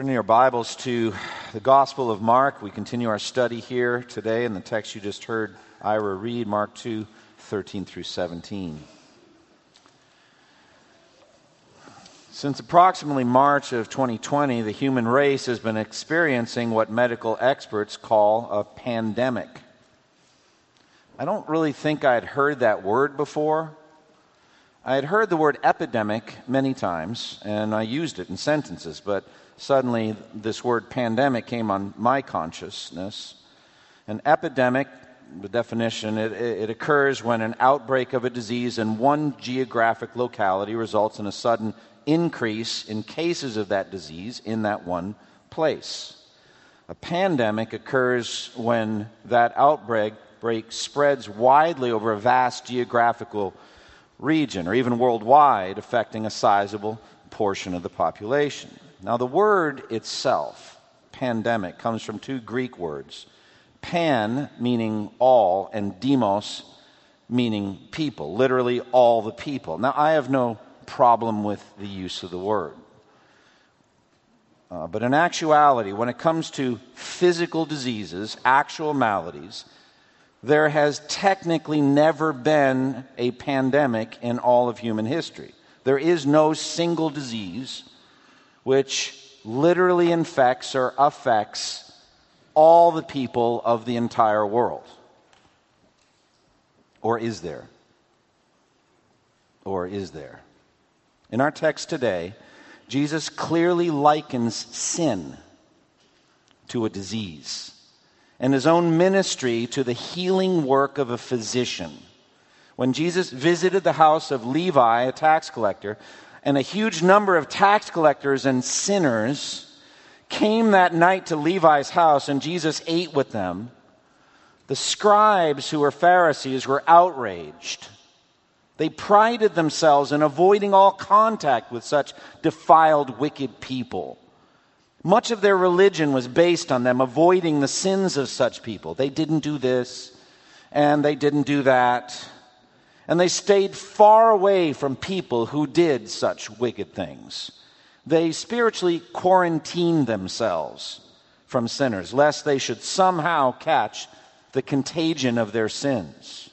Turning your Bibles to the Gospel of Mark. We continue our study here today in the text you just heard Ira read, Mark 2 13 through 17. Since approximately March of 2020, the human race has been experiencing what medical experts call a pandemic. I don't really think I had heard that word before. I had heard the word epidemic many times, and I used it in sentences, but suddenly this word pandemic came on my consciousness. An epidemic, the definition, it, it, occurs when an outbreak of a disease in one geographic locality results in a sudden increase in cases of that disease in that one place. A pandemic occurs when that outbreak break spreads widely over a vast geographical region or even worldwide, affecting a sizable portion of the population. Now, the word itself, pandemic, comes from two Greek words pan, meaning all, and demos, meaning people, literally all the people. Now, I have no problem with the use of the word. Uh, but in actuality, when it comes to physical diseases, actual maladies, there has technically never been a pandemic in all of human history. There is no single disease which literally infects or affects all the people of the entire world? Or is there? Or is there? In our text today, Jesus clearly likens sin to a disease and his own ministry to the healing work of a physician. When Jesus visited the house of Levi, a tax collector, and a huge number of tax collectors and sinners came that night to Levi's house, and Jesus ate with them. The scribes, who were Pharisees, were outraged. They prided themselves in avoiding all contact with such defiled, wicked people. Much of their religion was based on them avoiding the sins of such people. They didn't do this, and they didn't do that and they stayed far away from people who did such wicked things. They spiritually quarantined themselves from sinners, lest they should somehow catch the contagion of their sins.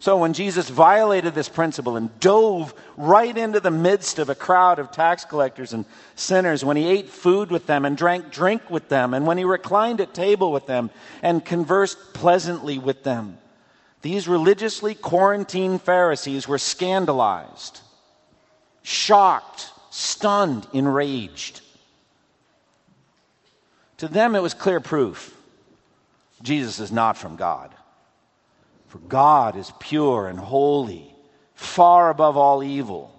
So when Jesus violated this principle and dove right into the midst of a crowd of tax collectors and sinners, when he ate food with them and drank drink with them, and when he reclined at table with them and conversed pleasantly with them, these religiously quarantined Pharisees were scandalized, shocked, stunned, enraged. To them, it was clear proof Jesus is not from God. For God is pure and holy, far above all evil.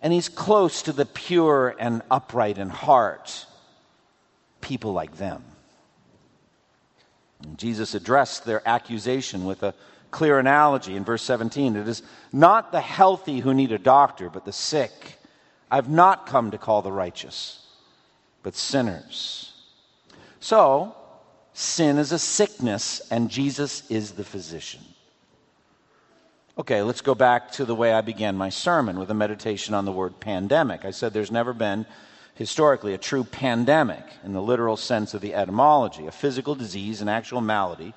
And he's close to the pure and upright in heart, people like them. And Jesus addressed their accusation with a clear analogy in verse 17. It is not the healthy who need a doctor, but the sick. I've not come to call the righteous, but sinners. So, sin is a sickness, and Jesus is the physician. Okay, let's go back to the way I began my sermon with a meditation on the word pandemic. I said there's never been historically a true pandemic in the literal sense of the etymology, a physical disease, an actual malady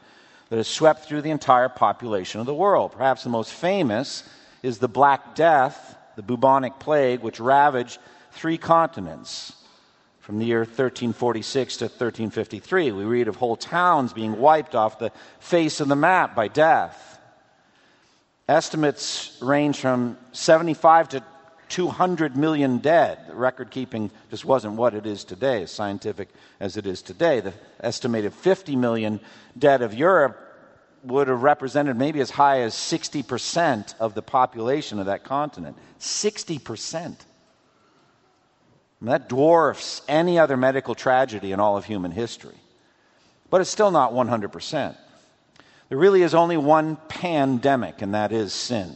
that has swept through the entire population of the world. Perhaps the most famous is the Black Death, the bubonic plague, which ravaged three continents from the year 1346 to 1353. We read of whole towns being wiped off the face of the map by death. Estimates range from 75 to 200 million dead. Record keeping just wasn't what it is today, as scientific as it is today. The estimated 50 million dead of Europe would have represented maybe as high as 60% of the population of that continent. 60%. that dwarfs any other medical tragedy in all of human history. but it's still not 100%. There really is only one pandemic, and that is sin.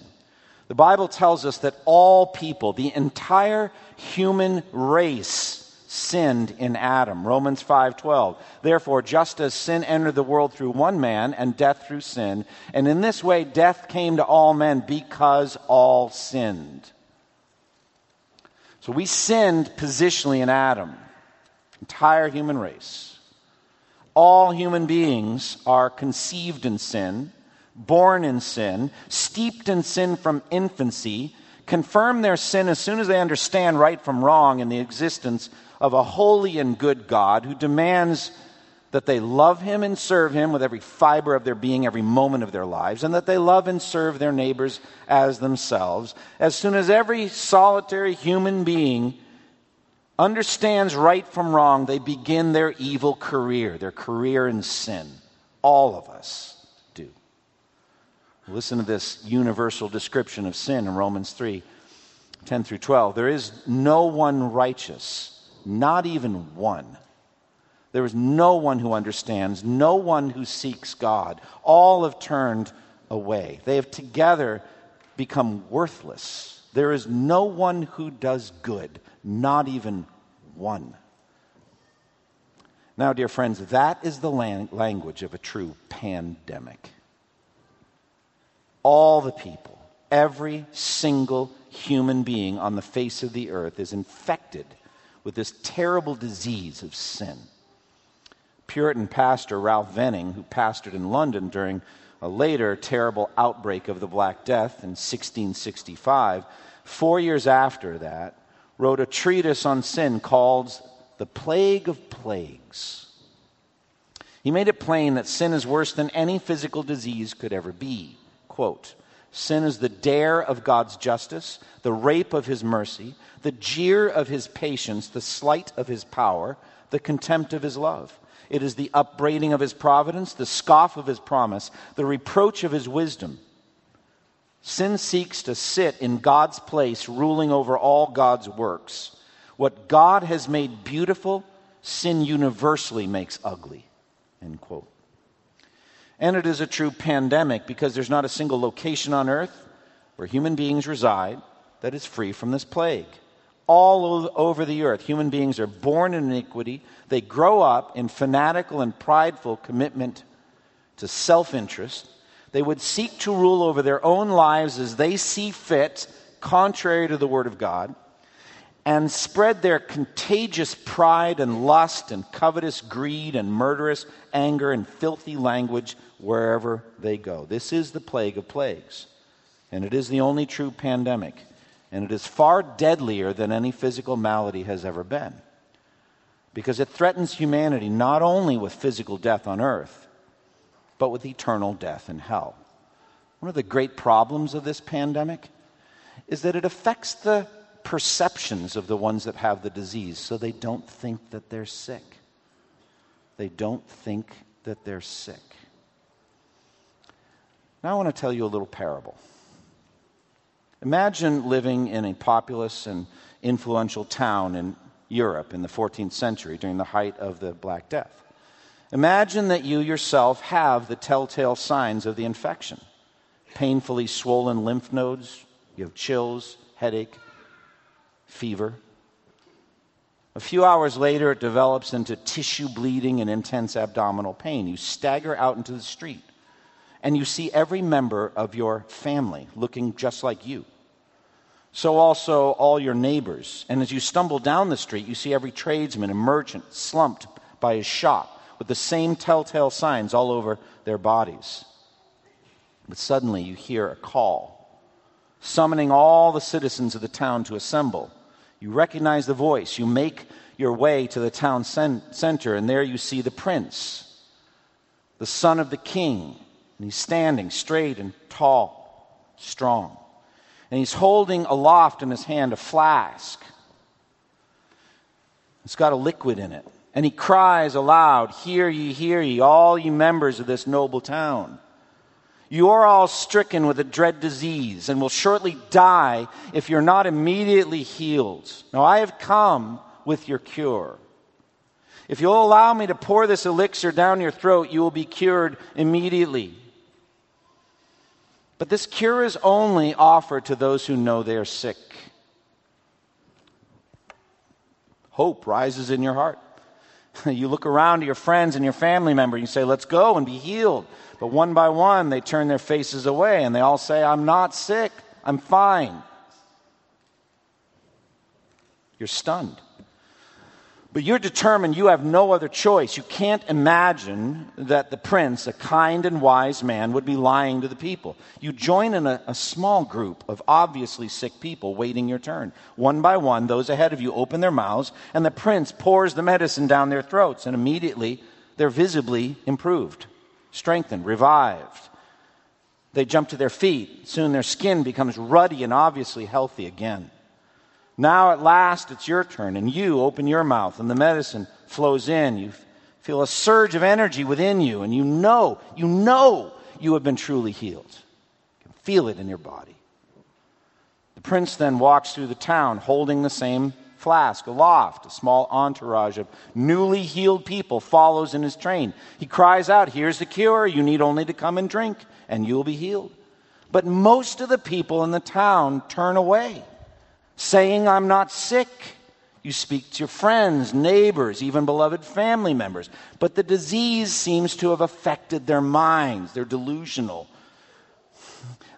The Bible tells us that all people, the entire human race, sinned in Adam. Romans 5:12. Therefore, just as sin entered the world through one man and death through sin, and in this way death came to all men because all sinned. So we sinned positionally in Adam. Entire human race. All human beings are conceived in sin, born in sin, steeped in sin from infancy, confirm their sin as soon as they understand right from wrong in the existence of a holy and good God who demands that they love him and serve him with every fiber of their being, every moment of their lives, and that they love and serve their neighbors as themselves. As soon as every solitary human being understands right from wrong, they begin their evil career, their career in sin. All of us. Listen to this universal description of sin in Romans 3 10 through 12. There is no one righteous not even one. There is no one who understands, no one who seeks God. All have turned away. They have together become worthless. There is no one who does good, not even one. Now, dear friends, that is the language of a true pandemic. All the people, every single human being on the face of the earth is infected with this terrible disease of sin. Puritan pastor Ralph Venning, who pastored in London during a later terrible outbreak of the Black Death in 1665, four years after that, wrote a treatise on sin called The Plague of Plagues. He made it plain that sin is worse than any physical disease could ever be. Quote, Sin is the dare of God's justice, the rape of his mercy, the jeer of his patience, the slight of his power, the contempt of his love. It is the upbraiding of his providence, the scoff of his promise, the reproach of his wisdom. Sin seeks to sit in God's place, ruling over all God's works. What God has made beautiful, sin universally makes ugly. End quote. And it is a true pandemic because there's not a single location on earth where human beings reside that is free from this plague all over the earth. Human beings are born in iniquity. They grow up in fanatical and prideful commitment to self interest. They would seek to rule over their own lives as they see fit, contrary to the Word of God, and spread their contagious pride and lust and covetous greed and murderous anger and filthy language wherever they go. This is the plague of plagues, and it is the only true pandemic and it is far deadlier than any physical malady has ever been. Because it threatens humanity not only with physical death on earth, but with eternal death in hell. One of the great problems of this pandemic is that it affects the perceptions of the ones that have the disease, so they don't think that they're sick. They don't think that they're sick. Now, I want to tell you a little parable. Imagine living in a populous and influential town in Europe in the 14th century during the height of the Black Death. Imagine that you yourself have the telltale signs of the infection painfully swollen lymph nodes, you have chills, headache, fever. A few hours later, it develops into tissue bleeding and intense abdominal pain. You stagger out into the street and you see every member of your family looking just like you. So also all your neighbors. And as you stumble down the street, you see every tradesman and merchant slumped by his shop with the same telltale signs all over their bodies. But suddenly you hear a call summoning all the citizens of the town to assemble. You recognize the voice. You make your way to the town center, and there you see the prince, the son of the king, and he's standing straight and tall, strong. And he's holding aloft in his hand a flask. It's got a liquid in it. And he cries aloud, Hear ye, hear ye, all ye members of this noble town. You are all stricken with a dread disease and will shortly die if you're not immediately healed. Now I have come with your cure. If you'll allow me to pour this elixir down your throat, you will be cured immediately. But this cure is only offered to those who know they are sick. Hope rises in your heart. You look around to your friends and your family member, and you say, Let's go and be healed. But one by one, they turn their faces away and they all say, I'm not sick, I'm fine. You're stunned. But you're determined you have no other choice. You can't imagine that the prince, a kind and wise man, would be lying to the people. You join in a, a, small group of obviously sick people waiting your turn. One by one, those ahead of you open their mouths, and the prince pours the medicine down their throats, and immediately they're visibly improved, strengthened, revived. They jump to their feet. Soon their skin becomes ruddy and obviously healthy again. Now at last it's your turn, and you open your mouth, and the medicine flows in. You feel a surge of energy within you, and you know, you know you have been truly healed. You can feel it in your body. The prince then walks through the town holding the same flask aloft. A small entourage of newly healed people follows in his train. He cries out, Here's the cure. You need only to come and drink, and you'll be healed. But most of the people in the town turn away saying, I'm not sick. You speak to your friends, neighbors, even beloved family members. But the disease seems to have affected their minds. They're delusional.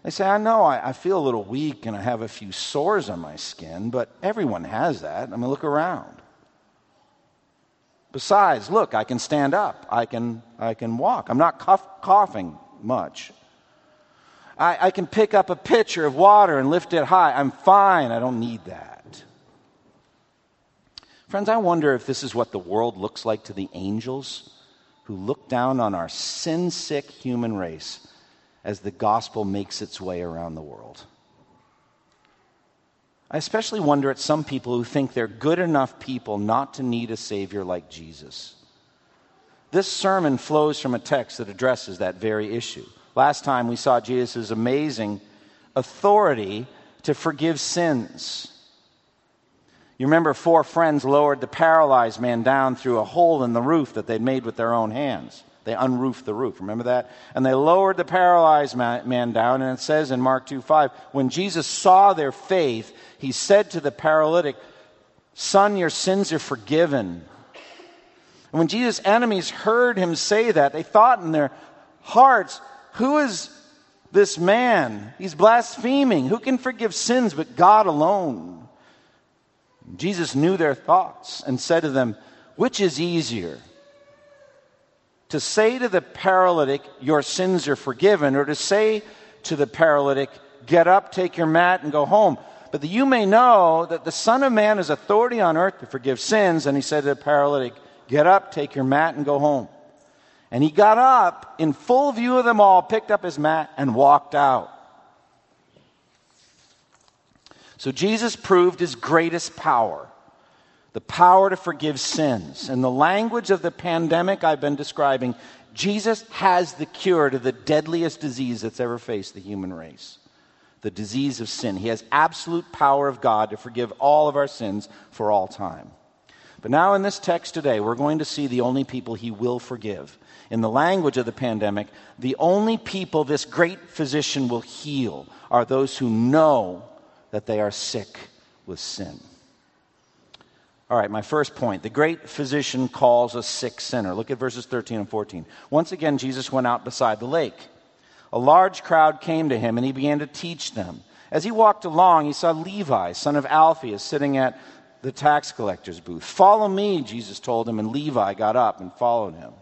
They say, I know I, I, feel a little weak and I have a few sores on my skin, but everyone has that. I mean, look around. Besides, look, I can stand up. I can, I can walk. I'm not cough, coughing much. I, I can pick up a pitcher of water and lift it high. I'm fine. I don't need that. Friends, I wonder if this is what the world looks like to the angels who look down on our sin sick human race as the gospel makes its way around the world. I especially wonder at some people who think they're good enough people not to need a Savior like Jesus. This sermon flows from a text that addresses that very issue. Last time we saw Jesus' amazing authority to forgive sins. You remember four friends lowered the paralyzed man down through a hole in the roof that they'd made with their own hands. They unroofed the roof. Remember that? And they lowered the paralyzed man down, and it says in Mark 2 5, when Jesus saw their faith, he said to the paralytic, Son, your sins are forgiven. And when Jesus' enemies heard him say that, they thought in their hearts, who is this man? He's blaspheming. Who can forgive sins but God alone? Jesus knew their thoughts and said to them, Which is easier? To say to the paralytic, Your sins are forgiven, or to say to the paralytic, Get up, take your mat, and go home. But that you may know that the Son of Man has authority on earth to forgive sins. And he said to the paralytic, Get up, take your mat, and go home. And he got up in full view of them all, picked up his mat, and walked out. So Jesus proved his greatest power the power to forgive sins. In the language of the pandemic I've been describing, Jesus has the cure to the deadliest disease that's ever faced the human race the disease of sin. He has absolute power of God to forgive all of our sins for all time. But now, in this text today, we're going to see the only people he will forgive in the language of the pandemic, the only people this great physician will heal are those who know that they are sick with sin. All right, my first point. The great physician calls a sick sinner. Look at verses 13 and 14. Once again, Jesus went out beside the lake. A large crowd came to him, and he began to teach them. As he walked along, he saw Levi, son of Alphaeus, sitting at the tax collector's booth. Follow me, Jesus told him, and Levi got up and followed him.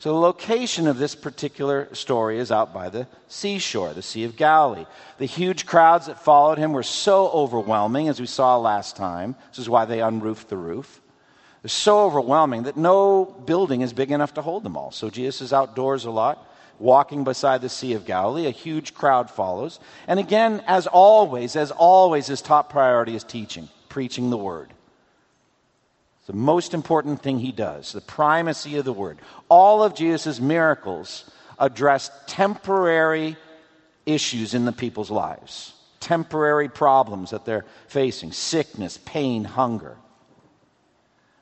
So, the location of this particular story is out by the seashore, the Sea of Galilee. The huge crowds that followed him were so overwhelming, as we saw last time. This is why they unroofed the roof. They're so overwhelming that no building is big enough to hold them all. So, Jesus is outdoors a lot, walking beside the Sea of Galilee. A huge crowd follows. And again, as always, as always, his top priority is teaching, preaching the word the most important thing he does, the primacy of the word. All of Jesus' miracles address temporary issues in the people's lives, temporary problems that they're facing sickness, pain, hunger.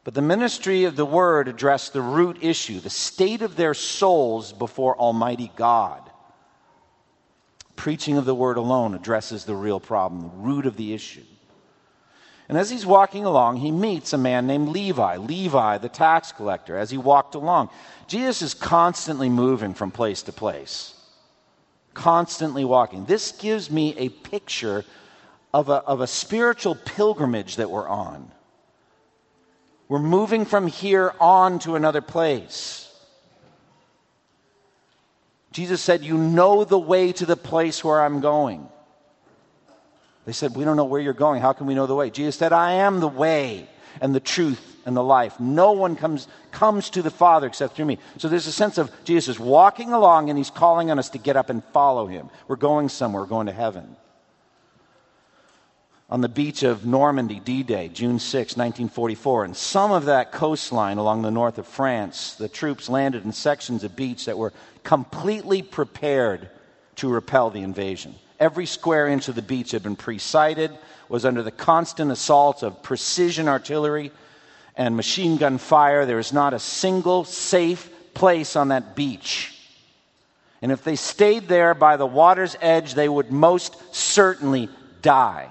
But the ministry of the word addressed the root issue, the state of their souls before Almighty God. Preaching of the word alone addresses the real problem, the root of the issue. And as he's walking along, he meets a man named Levi, Levi, the tax collector, as he walked along. Jesus is constantly moving from place to place, constantly walking. This gives me a picture of a, of a spiritual pilgrimage that we're on. We're moving from here on to another place. Jesus said, You know the way to the place where I'm going. They said, We don't know where you're going. How can we know the way? Jesus said, I am the way and the truth and the life. No one comes, comes to the Father except through me. So there's a sense of Jesus is walking along and he's calling on us to get up and follow him. We're going somewhere, we're going to heaven on the beach of Normandy, D Day, June 6, 1944. And some of that coastline along the north of France, the troops landed in sections of beach that were completely prepared to repel the invasion. Every square inch of the beach had been pre sighted, was under the constant assault of precision artillery and machine gun fire. There was not a single safe place on that beach. And if they stayed there by the water's edge, they would most certainly die.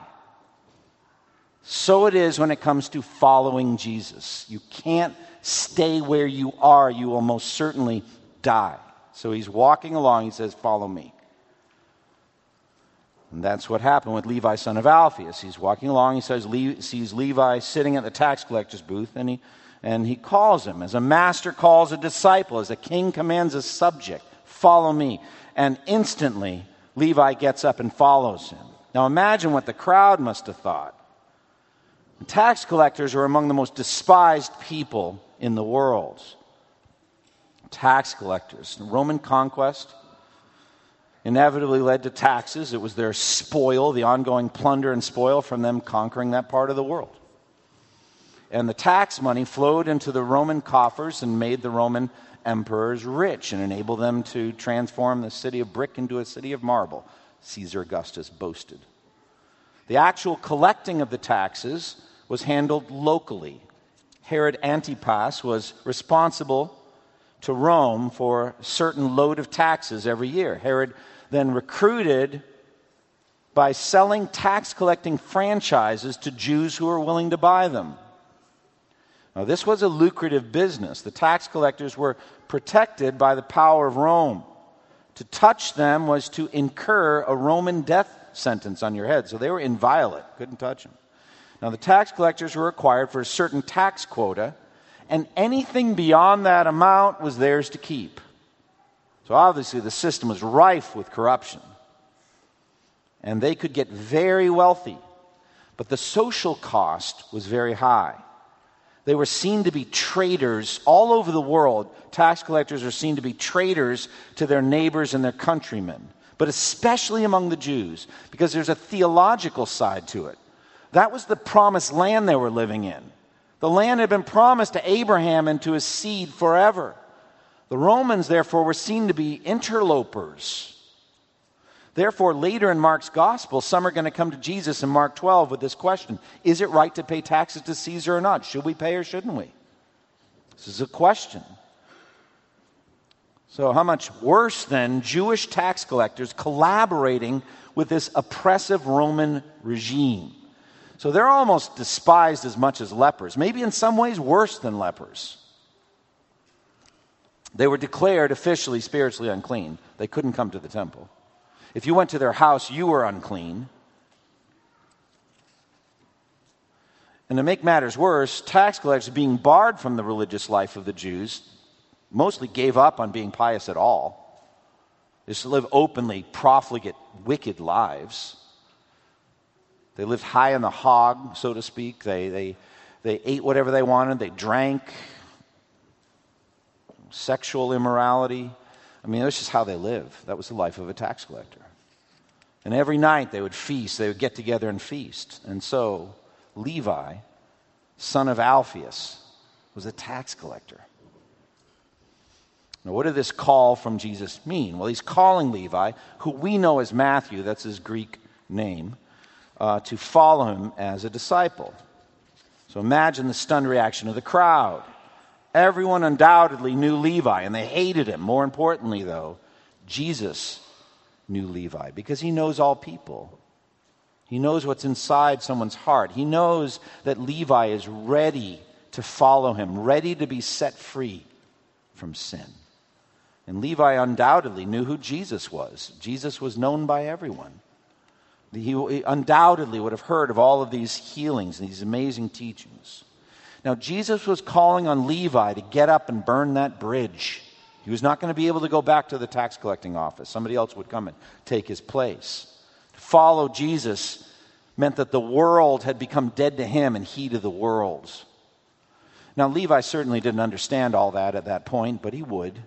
So it is when it comes to following Jesus. You can't stay where you are, you will most certainly die. So he's walking along, he says, Follow me. And that's what happened with Levi, son of Alphaeus. He's walking along, he says, Le- sees Levi sitting at the tax collector's booth, and he, and he calls him. As a master calls a disciple, as a king commands a subject, Follow me. And instantly, Levi gets up and follows him. Now imagine what the crowd must have thought. Tax collectors are among the most despised people in the world. Tax collectors. Roman conquest inevitably led to taxes. It was their spoil, the ongoing plunder and spoil from them conquering that part of the world. And the tax money flowed into the Roman coffers and made the Roman emperors rich and enabled them to transform the city of brick into a city of marble, Caesar Augustus boasted. The actual collecting of the taxes was handled locally. Herod Antipas was responsible to Rome for a certain load of taxes every year. Herod then recruited by selling tax collecting franchises to Jews who were willing to buy them. Now, this was a lucrative business. The tax collectors were protected by the power of Rome. To touch them was to incur a Roman death sentence on your head. So they were inviolate, couldn't touch them. Now, the tax collectors were required for a certain tax quota, and anything beyond that amount was theirs to keep. So, obviously, the system was rife with corruption. And they could get very wealthy, but the social cost was very high. They were seen to be traitors all over the world. Tax collectors are seen to be traitors to their neighbors and their countrymen, but especially among the Jews, because there's a theological side to it. That was the promised land they were living in. The land had been promised to Abraham and to his seed forever. The Romans, therefore, were seen to be interlopers. Therefore, later in Mark's gospel, some are going to come to Jesus in Mark 12 with this question Is it right to pay taxes to Caesar or not? Should we pay or shouldn't we? This is a question. So, how much worse than Jewish tax collectors collaborating with this oppressive Roman regime? So they're almost despised as much as lepers, maybe in some ways worse than lepers. They were declared officially spiritually unclean. They couldn't come to the temple. If you went to their house, you were unclean. And to make matters worse, tax collectors, being barred from the religious life of the Jews, mostly gave up on being pious at all. They to live openly, profligate, wicked lives. They lived high on the hog, so to speak. They, they, they ate whatever they wanted, they drank, sexual immorality. I mean, that's just how they lived. That was the life of a tax collector. And every night they would feast, they would get together and feast. And so Levi, son of Alphaeus, was a tax collector. Now, what did this call from Jesus mean? Well, he's calling Levi, who we know as Matthew, that's his Greek name uh, to follow him as a disciple. So So imagine the stunned reaction of the crowd. Everyone undoubtedly knew Levi and they hated him. More importantly, though, Jesus knew Levi because he knows all people. He knows what's inside someone's heart. He knows that Levi is ready to follow him, ready to be set free from sin. And Levi undoubtedly knew who Jesus was. Jesus was known by everyone. He undoubtedly would have heard of all of these healings and these amazing teachings. Now, Jesus was calling on Levi to get up and burn that bridge. He was not going to be able to go back to the tax collecting office. Somebody else would come and take his place. To follow Jesus meant that the world had become dead to him and he to the world. Now, Levi certainly didn't understand all that at that point, but he would.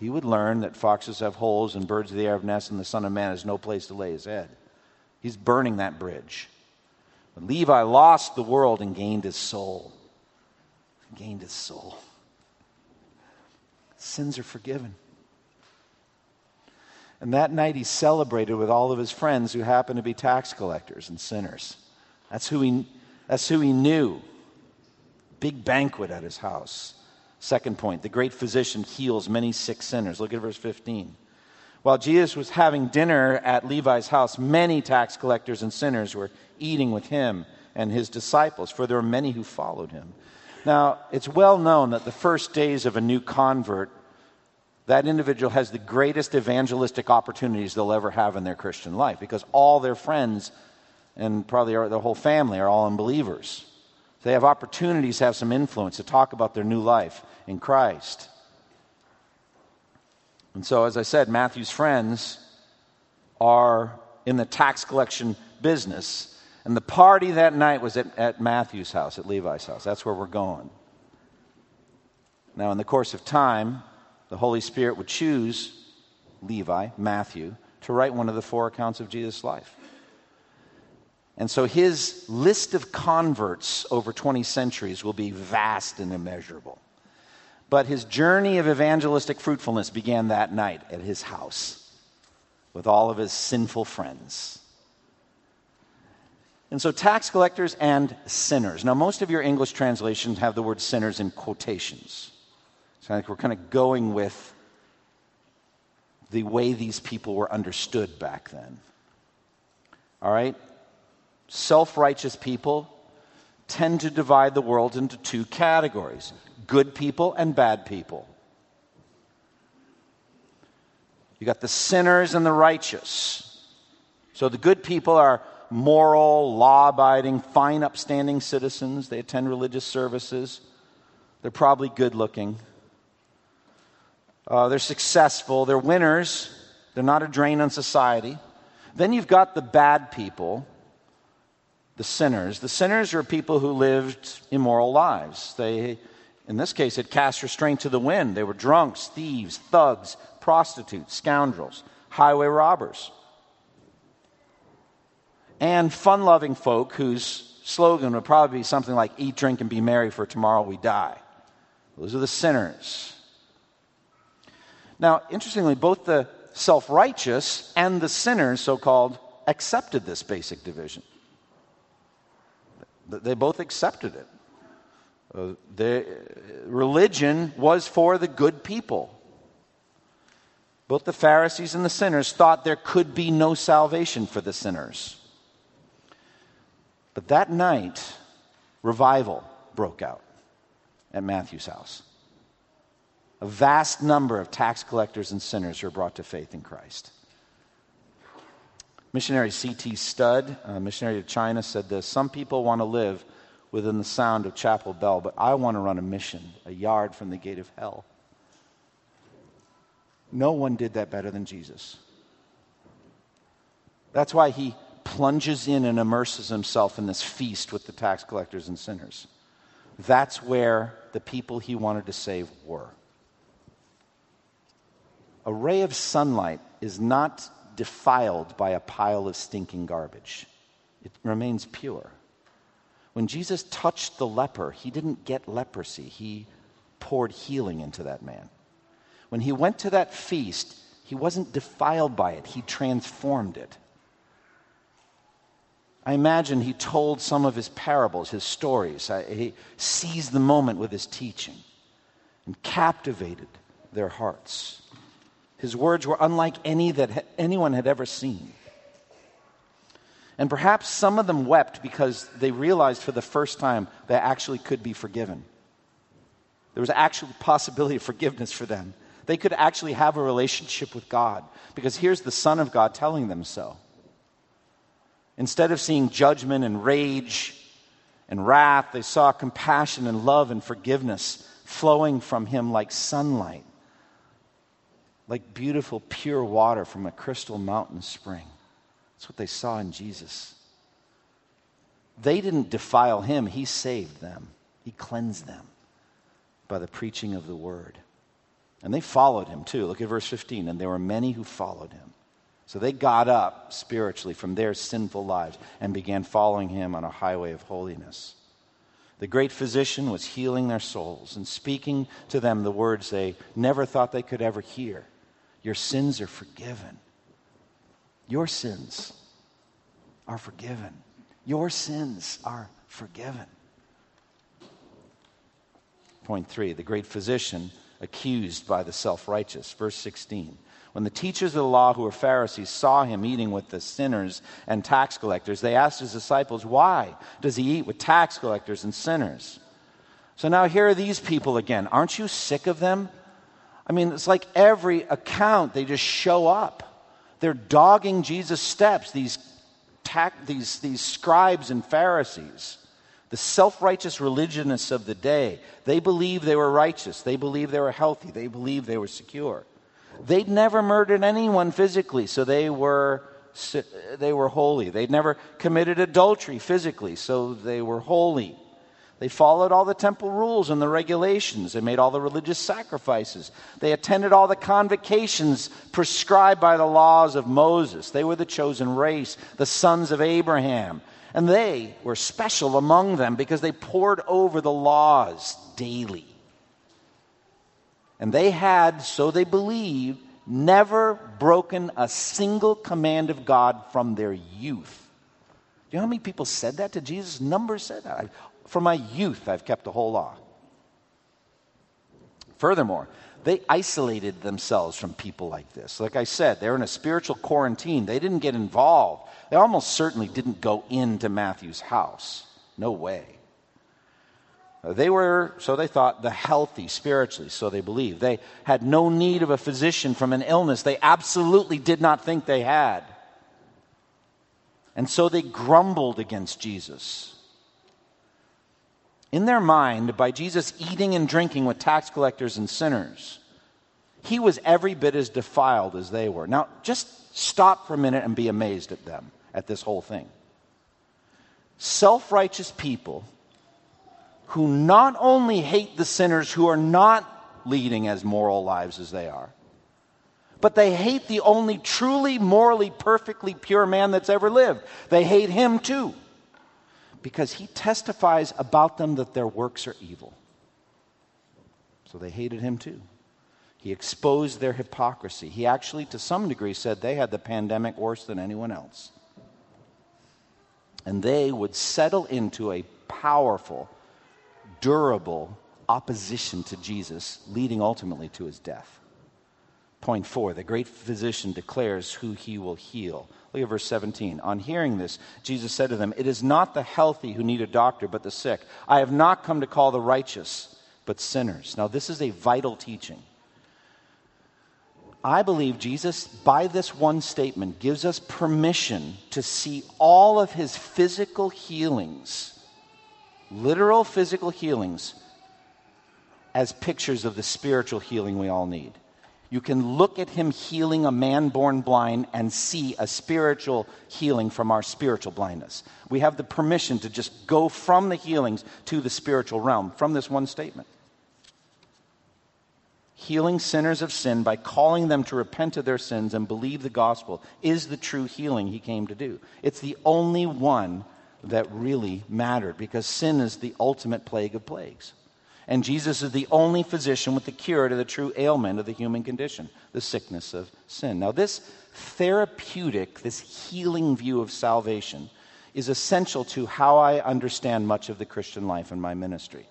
He would learn that foxes have holes and birds of the air have nests, and the Son of Man has no place to lay his head. He's burning that bridge. But Levi lost the world and gained his soul. Gained his soul. Sins are forgiven. And that night he celebrated with all of his friends who happened to be tax collectors and sinners. That's who he, that's who he knew. Big banquet at his house. Second point the great physician heals many sick sinners. Look at verse 15. While Jesus was having dinner at Levi's house, many tax collectors and sinners were eating with him and his disciples, for there were many who followed him. Now, it's well known that the first days of a new convert, that individual has the greatest evangelistic opportunities they'll ever have in their Christian life because all their friends and probably their whole family are all unbelievers. So they have opportunities to have some influence to talk about their new life in Christ. And so, as I said, Matthew's friends are in the tax collection business. And the party that night was at, at Matthew's house, at Levi's house. That's where we're going. Now, in the course of time, the Holy Spirit would choose Levi, Matthew, to write one of the four accounts of Jesus' life. And so his list of converts over 20 centuries will be vast and immeasurable. But his journey of evangelistic fruitfulness began that night at his house with all of his sinful friends. And so, tax collectors and sinners. Now, most of your English translations have the word sinners in quotations. So, I think we're kind of going with the way these people were understood back then. All right? Self righteous people tend to divide the world into two categories good people and bad people. You got the sinners and the righteous. So the good people are moral, law abiding, fine, upstanding citizens. They attend religious services. They're probably good looking. Uh, they're successful. They're winners. They're not a drain on society. Then you've got the bad people, the sinners. The sinners are people who lived immoral lives. They in this case, had cast restraint to the wind. They were drunks, thieves, thugs, prostitutes, scoundrels, highway robbers. And fun loving folk whose slogan would probably be something like eat, drink, and be merry, for tomorrow we die. Those are the sinners. Now, interestingly, both the self righteous and the sinners, so called, accepted this basic division. They both accepted it. Uh, the religion was for the good people. Both the Pharisees and the sinners thought there could be no salvation for the sinners. But that night, revival broke out at Matthew's house. A vast number of tax collectors and sinners were brought to faith in Christ. Missionary C.T. Studd, a missionary to China, said this Some people want to live within the sound of Chapel Bell, but I want to run a mission a yard from the gate of hell. No one did that better than Jesus. That's why he plunges in and immerses himself in this feast with the tax collectors and sinners. That's where the people he wanted to save were. A ray of sunlight is not defiled by a pile of stinking garbage, it remains pure. When Jesus touched the leper, he didn't get leprosy, he poured healing into that man. When he went to that feast, he wasn't defiled by it, he transformed it. I imagine he told some of his parables, his stories. He seized the moment with his teaching and captivated their hearts. His words were unlike any that anyone had ever seen. And perhaps some of them wept because they realized for the first time they actually could be forgiven. There was actual possibility of forgiveness for them. They could actually have a relationship with God because here's the Son of God telling them so. Instead of seeing judgment and rage and wrath, they saw compassion and love and forgiveness flowing from him like sunlight, like beautiful, pure water from a crystal mountain spring. That's what they saw in Jesus. They didn't defile him, he saved them, he cleansed them by the preaching of the word. And they followed him too. Look at verse 15. And there were many who followed him. So they got up spiritually from their sinful lives and began following him on a highway of holiness. The great physician was healing their souls and speaking to them the words they never thought they could ever hear Your sins are forgiven. Your sins are forgiven. Your sins are forgiven. Point three the great physician accused by the self righteous. Verse 16. When the teachers of the law, who were Pharisees, saw him eating with the sinners and tax collectors, they asked his disciples, Why does he eat with tax collectors and sinners? So now here are these people again. Aren't you sick of them? I mean, it's like every account, they just show up. They're dogging Jesus' steps, these, tax, these, these scribes and Pharisees the self righteous religionists of the day, they believed they were righteous. They believed they were healthy. They believed they were secure. They'd never murdered anyone physically, so they were, they were holy. They'd never committed adultery physically, so they were holy. They followed all the temple rules and the regulations. They made all the religious sacrifices. They attended all the convocations prescribed by the laws of Moses. They were the chosen race, the sons of Abraham. And they were special among them because they pored over the laws daily. And they had, so they believed, never broken a single command of God from their youth. Do you know how many people said that to Jesus? Numbers said that. I, from my youth, I've kept the whole law. Furthermore, they isolated themselves from people like this. Like I said, they're in a spiritual quarantine. They didn't get involved. They almost certainly didn't go into Matthew's house. No way. Uh, they were, so they thought, the healthy spiritually, so they believed. They had no need of a physician from an illness they absolutely did not think they had. And so they grumbled against Jesus. In their mind, by Jesus eating and drinking with tax collectors and sinners, he was every bit as defiled as they were. Now, just stop for a minute and be amazed at them at this whole thing. Self righteous people who not only hate the sinners who are not leading as moral lives as they are, but they hate the only truly morally perfectly pure man that's ever lived. They hate him too, because he testifies about them that their works are evil. So they hated him too. He exposed their hypocrisy. He actually, to some degree, said they had the pandemic worse than anyone else and they would settle into a powerful, durable opposition to Jesus, leading ultimately to his death. Point four the great physician declares who he will heal. Look at verse 17. On hearing this, Jesus said to them, It is not the healthy who need a doctor, but the sick. I have not come to call the righteous, but sinners. Now, this is a vital teaching. I believe Jesus, by this one statement, gives us permission to see all of his physical healings, literal physical healings, as pictures of the spiritual healing we all need. You can look at him healing a man born blind and see a spiritual healing from our spiritual blindness. We have the permission to just go from the healings to the spiritual realm from this one statement healing sinners of sin by calling them to repent of their sins and believe the gospel is the true healing he came to do. It's the only one that really mattered because sin is the ultimate plague of plagues. And Jesus is the only physician with the cure to the true ailment of the human condition, the sickness of sin. Now, this therapeutic, this healing view of salvation is essential to how I understand much of the Christian life and my ministry.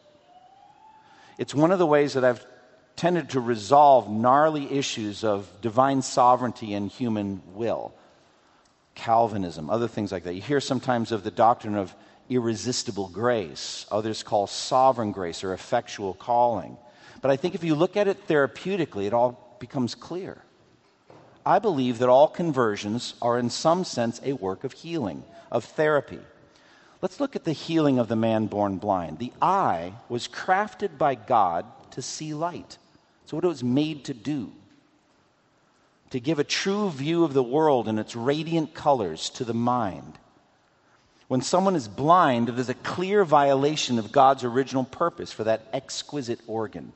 It's one of the ways that I've tended to resolve gnarly issues of divine sovereignty and human will. Calvinism, other things like that. You hear sometimes of the doctrine of irresistible grace, others call sovereign grace or effectual calling. But I think if you look at it therapeutically, it all becomes clear. I believe that all conversions are, in some sense, a work of healing, of therapy. Let's look at the healing of the man born blind. The eye was crafted by God to see light. So, what it was made to do to give a true view of the world and its radiant colors to the mind. When someone is blind, it is a clear violation of God's original purpose for that exquisite organ,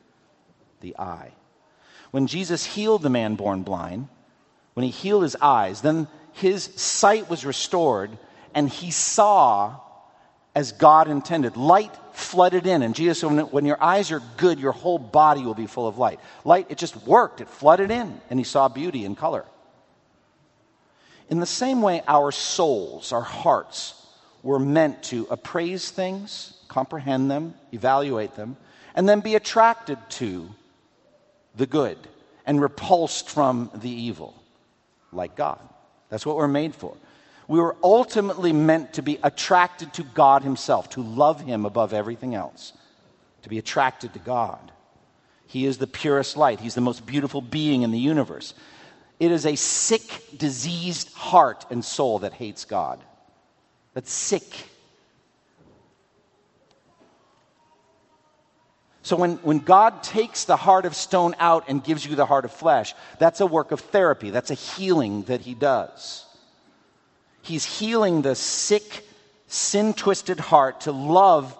the eye. When Jesus healed the man born blind, when he healed his eyes, then his sight was restored and he saw as God intended. Light flooded in. And Jesus said, when, your eyes are good, your whole body will be full of light. Light, it just worked, it flooded in, and he saw beauty and color. In the same way, our souls, our hearts, were meant to appraise things, comprehend them, evaluate them, and then be attracted to the good and repulsed from the evil, like God. That's what we're made for. We were ultimately meant to be attracted to God Himself, to love Him above everything else, to be attracted to God. He is the purest light, He's the most beautiful being in the universe. It is a sick, diseased heart and soul that hates God. That's sick. So, when, when God takes the heart of stone out and gives you the heart of flesh, that's a work of therapy. That's a healing that He does. He's healing the sick, sin twisted heart to love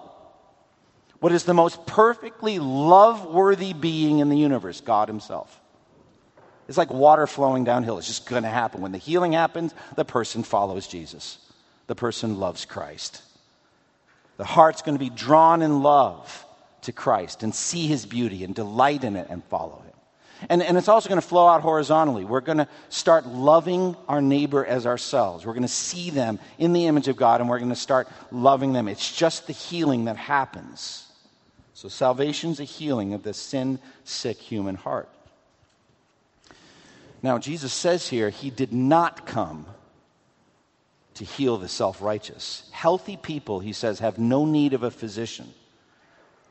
what is the most perfectly love worthy being in the universe, God Himself. It's like water flowing downhill. It's just going to happen. When the healing happens, the person follows Jesus, the person loves Christ. The heart's going to be drawn in love to Christ and see His beauty and delight in it and follow Him. And, and it's also going to flow out horizontally. We're going to start loving our neighbor as ourselves. We're going to see them in the image of God and we're going to start loving them. It's just the healing that happens. So, salvation's a healing of the sin sick human heart. Now, Jesus says here, He did not come to heal the self righteous. Healthy people, He says, have no need of a physician.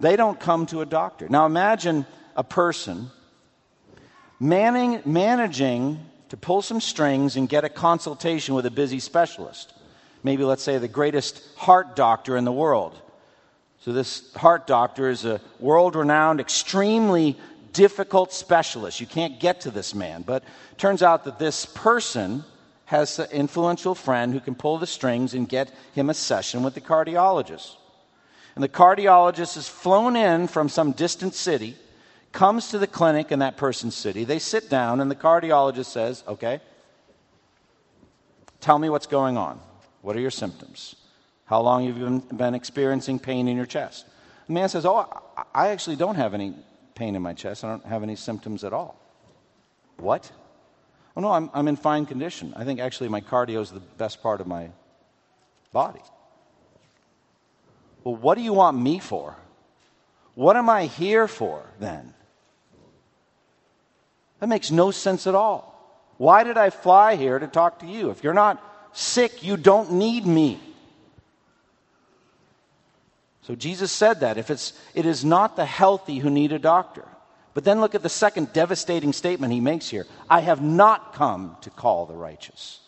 They don't come to a doctor. Now, imagine a person manning, managing to pull some strings and get a consultation with a busy specialist. Maybe, let's say, the greatest heart doctor in the world. So, this heart doctor is a world renowned, extremely difficult specialist. You can't get to this man. But turns out that this person has an influential friend who can pull the strings and get him a session with the cardiologist. And the cardiologist is flown in from some distant city comes to the clinic in that person's city. They sit down, and the cardiologist says, Okay, tell me what's going on. What are your symptoms? How long have you been experiencing pain in your chest? The man says, Oh, I actually don't have any pain in my chest. I don't have any symptoms at all. What? Oh, no, I'm, I'm in fine condition. I think actually my cardio is the best part of my body. Well, what do you want me for? What am I here for then? That makes no sense at all. Why did I fly here to talk to you? If you're not sick, you don't need me. So Jesus said that. If it's, it is not the healthy who need a doctor. But then look at the second devastating statement he makes here I have not come to call the righteous.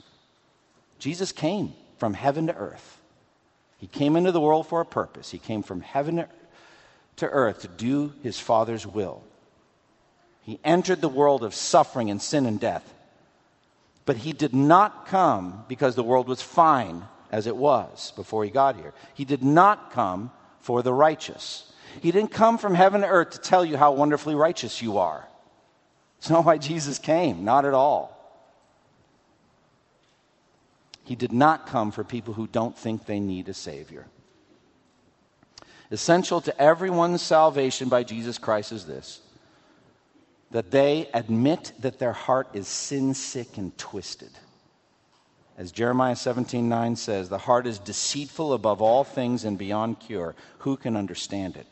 Jesus came from heaven to earth. He came into the world for a purpose. He came from heaven to earth to do his Father's will. He entered the world of suffering and sin and death. But he did not come because the world was fine as it was before he got here. He did not come for the righteous. He didn't come from heaven to earth to tell you how wonderfully righteous you are. It's not why Jesus came, not at all. He did not come for people who don't think they need a Savior. Essential to everyone's salvation by Jesus Christ is this that they admit that their heart is sin sick and twisted. As Jeremiah 17 9 says, the heart is deceitful above all things and beyond cure. Who can understand it?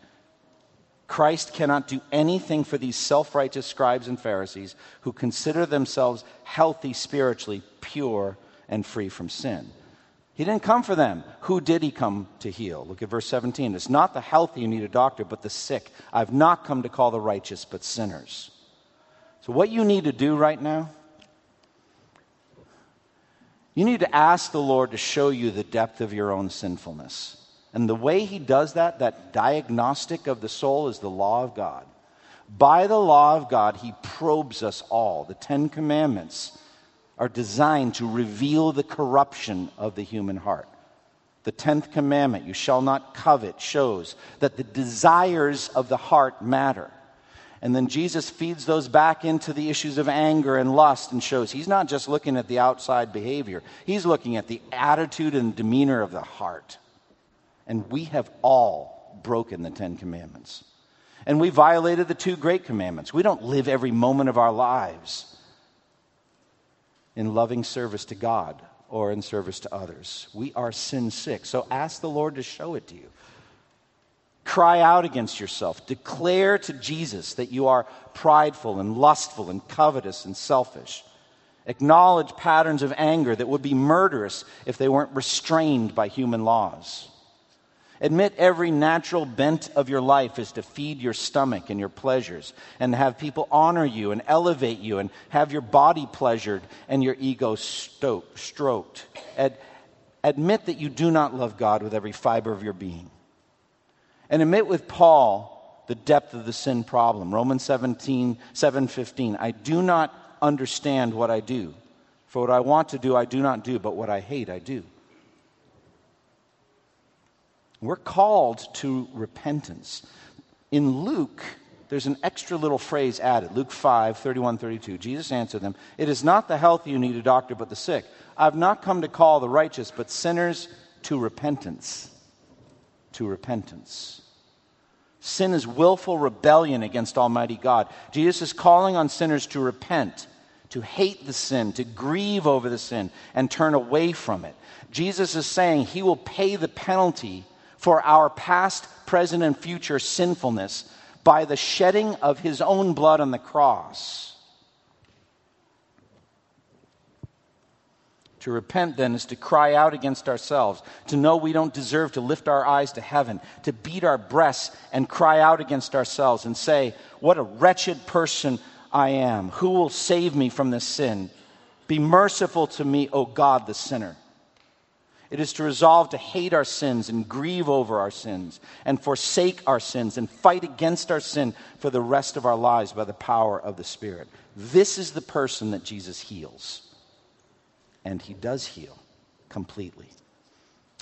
Christ cannot do anything for these self righteous scribes and Pharisees who consider themselves healthy spiritually, pure, and free from sin. He didn't come for them. Who did he come to heal? Look at verse 17. It's not the healthy who need a doctor, but the sick. I've not come to call the righteous, but sinners. So, what you need to do right now you need to ask the Lord to show you the depth of your own sinfulness. And the way He does that, that diagnostic of the soul, is the law of God. By the law of God, He probes us all. The Ten Commandments are designed to reveal the corruption of the human heart. The tenth commandment, you shall not covet, shows that the desires of the heart matter. And then Jesus feeds those back into the issues of anger and lust and shows he's not just looking at the outside behavior, he's looking at the attitude and demeanor of the heart. And we have all broken the Ten Commandments. And we violated the two great commandments. We don't live every moment of our lives in loving service to God or in service to others. We are sin sick. So ask the Lord to show it to you. Cry out against yourself. Declare to Jesus that you are prideful and lustful and covetous and selfish. Acknowledge patterns of anger that would be murderous if they weren't restrained by human laws. Admit every natural bent of your life is to feed your stomach and your pleasures and have people honor you and elevate you and have your body pleasured and your ego stroked. Ad- admit that you do not love God with every fiber of your being and admit with Paul the depth of the sin problem. Romans 17, 7:15. I do not understand what I do. For what I want to do, I do not do, but what I hate, I do. We're called to repentance. In Luke, there's an extra little phrase added. Luke 5, 31, 32. Jesus answered them, It is not the healthy who need a doctor, but the sick. I've not come to call the righteous, but sinners to repentance. To repentance. Sin is willful rebellion against Almighty God. Jesus is calling on sinners to repent, to hate the sin, to grieve over the sin, and turn away from it. Jesus is saying he will pay the penalty for our past, present, and future sinfulness by the shedding of his own blood on the cross. To repent, then, is to cry out against ourselves, to know we don't deserve to lift our eyes to heaven, to beat our breasts and cry out against ourselves and say, What a wretched person I am. Who will save me from this sin? Be merciful to me, O God, the sinner. It is to resolve to hate our sins and grieve over our sins and forsake our sins and fight against our sin for the rest of our lives by the power of the Spirit. This is the person that Jesus heals and he does heal completely.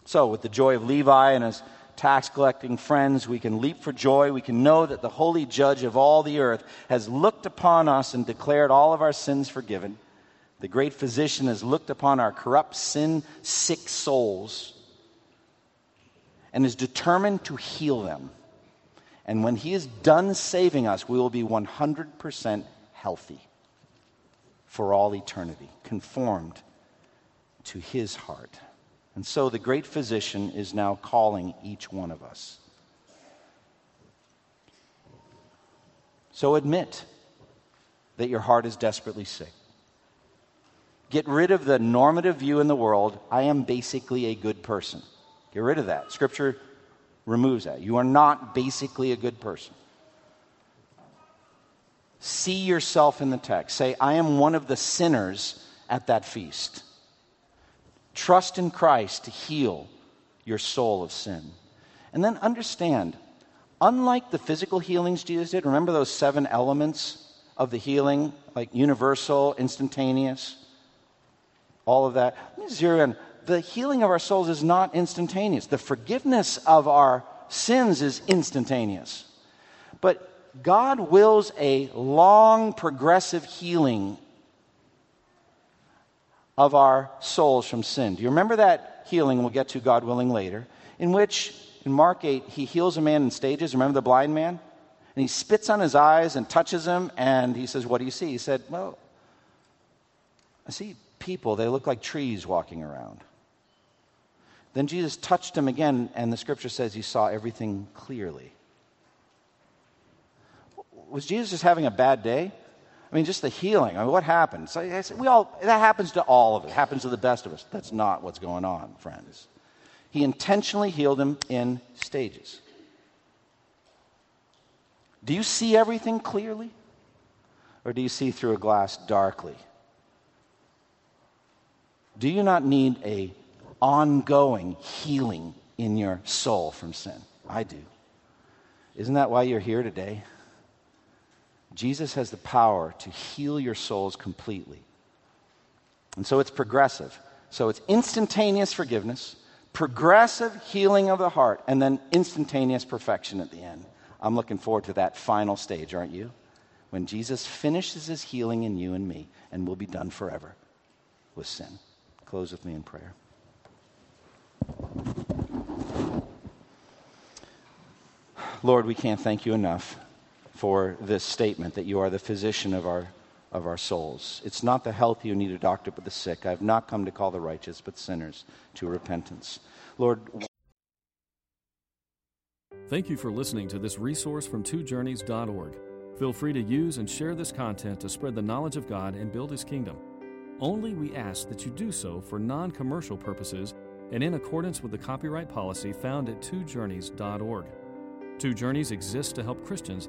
So, with the joy of Levi and his tax collecting friends, we can leap for joy. We can know that the holy judge of all the earth has looked upon us and declared all of our sins forgiven. The great physician has looked upon our corrupt, sin sick souls and is determined to heal them. And when he is done saving us, we will be 100% healthy for all eternity, conformed to his heart. And so the great physician is now calling each one of us. So admit that your heart is desperately sick. Get rid of the normative view in the world I am basically a good person. Get rid of that. Scripture removes that. You are not basically a good person. See yourself in the text. Say, I am one of the sinners at that feast. Trust in Christ to heal your soul of sin. And then understand, unlike the physical healings Jesus did, remember those seven elements of the healing, like universal, instantaneous, all of that? Let me zero in. The healing of our souls is not instantaneous. The forgiveness of our sins is instantaneous. But God wills a long, progressive healing of our souls from sin. Do you remember that healing we'll get to, God willing, later, in which in Mark 8, he heals a man in stages. Remember the blind man? And he spits on his eyes and touches him, and he says, What do you see? He said, Well, I see people, they look like trees walking around. Then Jesus touched him again, and the scripture says he saw everything clearly. Was Jesus just having a bad day? I mean, just the healing. I mean, what happened? So we all, that happens to all of us. It happens to the best of us. That's not what's going on, friends. He intentionally healed him in stages. Do you see everything clearly? Or do you see through a glass darkly? Do you not need a ongoing healing in your soul from sin? I do. Isn't that why you're here today? Jesus has the power to heal your souls completely. And so it's progressive. So it's instantaneous forgiveness, progressive healing of the heart, and then instantaneous perfection at the end. I'm looking forward to that final stage, aren't you? When Jesus finishes his healing in you and me, and we'll be done forever with sin. Close with me in prayer. Lord, we can't thank you enough for this statement that you are the physician of our, of our souls. It's not the healthy who need a doctor, but the sick. I have not come to call the righteous, but sinners to repentance. Lord, Thank you for listening to this resource from twojourneys.org. Feel free to use and share this content to spread the knowledge of God and build His kingdom. Only we ask that you do so for non commercial purposes and in accordance with the copyright policy found at twojourneys.org. Two Journeys exists to help Christians